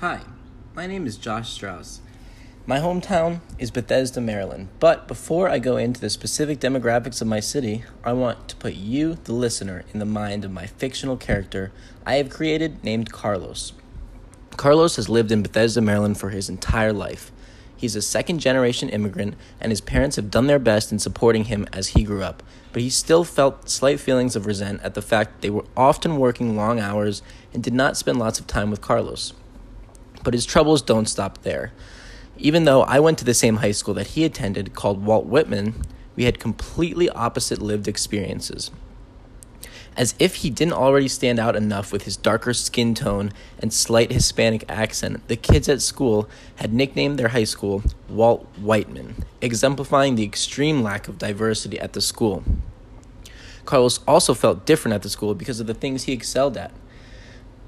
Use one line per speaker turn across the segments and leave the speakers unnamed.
Hi, my name is Josh Strauss. My hometown is Bethesda, Maryland, but before I go into the specific demographics of my city, I want to put you, the listener, in the mind of my fictional character I have created named Carlos. Carlos has lived in Bethesda, Maryland for his entire life. He's a second generation immigrant, and his parents have done their best in supporting him as he grew up, but he still felt slight feelings of resent at the fact that they were often working long hours and did not spend lots of time with Carlos. But his troubles don't stop there. Even though I went to the same high school that he attended, called Walt Whitman, we had completely opposite lived experiences. As if he didn't already stand out enough with his darker skin tone and slight Hispanic accent, the kids at school had nicknamed their high school Walt Whiteman, exemplifying the extreme lack of diversity at the school. Carlos also felt different at the school because of the things he excelled at.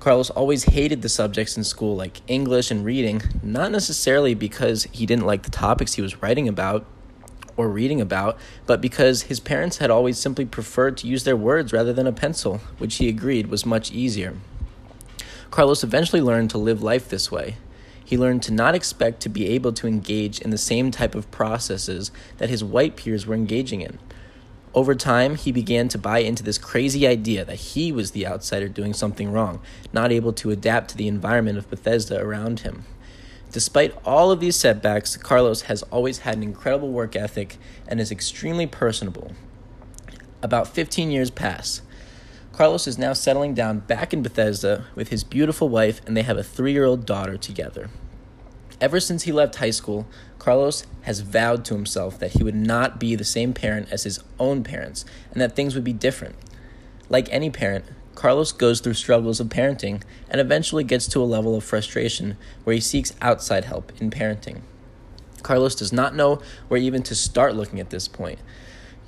Carlos always hated the subjects in school like English and reading, not necessarily because he didn't like the topics he was writing about or reading about, but because his parents had always simply preferred to use their words rather than a pencil, which he agreed was much easier. Carlos eventually learned to live life this way. He learned to not expect to be able to engage in the same type of processes that his white peers were engaging in. Over time, he began to buy into this crazy idea that he was the outsider doing something wrong, not able to adapt to the environment of Bethesda around him. Despite all of these setbacks, Carlos has always had an incredible work ethic and is extremely personable. About 15 years pass. Carlos is now settling down back in Bethesda with his beautiful wife, and they have a three year old daughter together. Ever since he left high school, Carlos has vowed to himself that he would not be the same parent as his own parents and that things would be different. Like any parent, Carlos goes through struggles of parenting and eventually gets to a level of frustration where he seeks outside help in parenting. Carlos does not know where even to start looking at this point.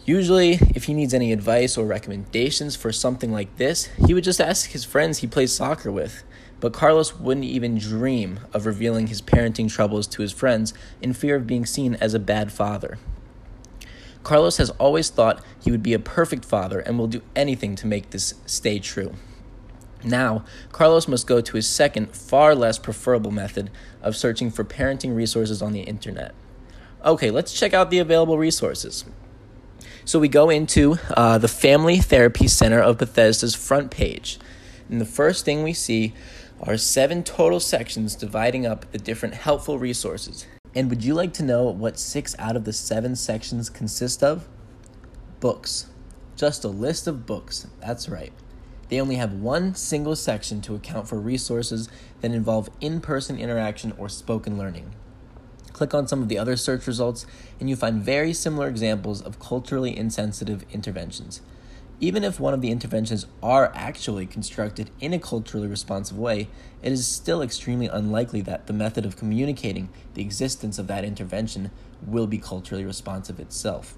Usually, if he needs any advice or recommendations for something like this, he would just ask his friends he plays soccer with. But Carlos wouldn't even dream of revealing his parenting troubles to his friends in fear of being seen as a bad father. Carlos has always thought he would be a perfect father and will do anything to make this stay true. Now, Carlos must go to his second, far less preferable method of searching for parenting resources on the internet. Okay, let's check out the available resources. So we go into uh, the Family Therapy Center of Bethesda's front page. And the first thing we see are seven total sections dividing up the different helpful resources. And would you like to know what six out of the seven sections consist of? Books. Just a list of books. That's right. They only have one single section to account for resources that involve in person interaction or spoken learning. Click on some of the other search results, and you find very similar examples of culturally insensitive interventions. Even if one of the interventions are actually constructed in a culturally responsive way, it is still extremely unlikely that the method of communicating the existence of that intervention will be culturally responsive itself.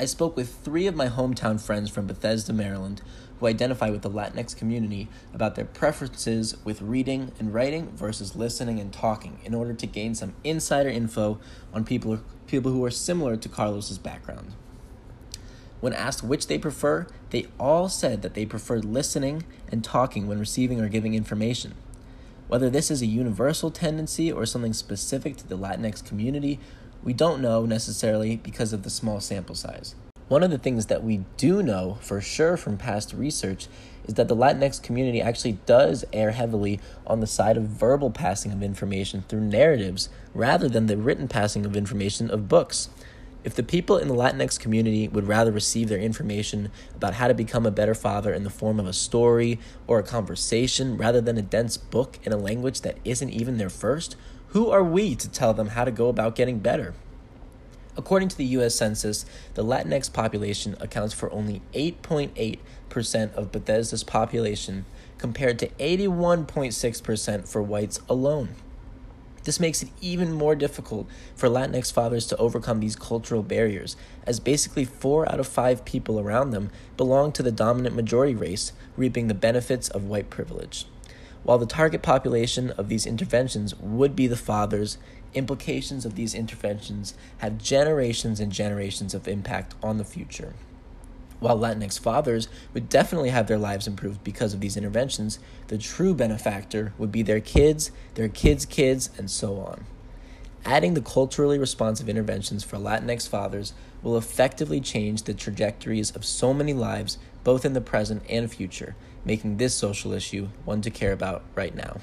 I spoke with three of my hometown friends from Bethesda, Maryland, who identify with the Latinx community about their preferences with reading and writing versus listening and talking in order to gain some insider info on people, people who are similar to Carlos's background. When asked which they prefer, they all said that they preferred listening and talking when receiving or giving information. Whether this is a universal tendency or something specific to the Latinx community, we don't know necessarily because of the small sample size. One of the things that we do know for sure from past research is that the Latinx community actually does err heavily on the side of verbal passing of information through narratives rather than the written passing of information of books. If the people in the Latinx community would rather receive their information about how to become a better father in the form of a story or a conversation rather than a dense book in a language that isn't even their first, who are we to tell them how to go about getting better? According to the US Census, the Latinx population accounts for only 8.8% of Bethesda's population compared to 81.6% for whites alone. This makes it even more difficult for Latinx fathers to overcome these cultural barriers, as basically four out of five people around them belong to the dominant majority race, reaping the benefits of white privilege. While the target population of these interventions would be the fathers, implications of these interventions have generations and generations of impact on the future. While Latinx fathers would definitely have their lives improved because of these interventions, the true benefactor would be their kids, their kids' kids, and so on. Adding the culturally responsive interventions for Latinx fathers will effectively change the trajectories of so many lives, both in the present and future, making this social issue one to care about right now.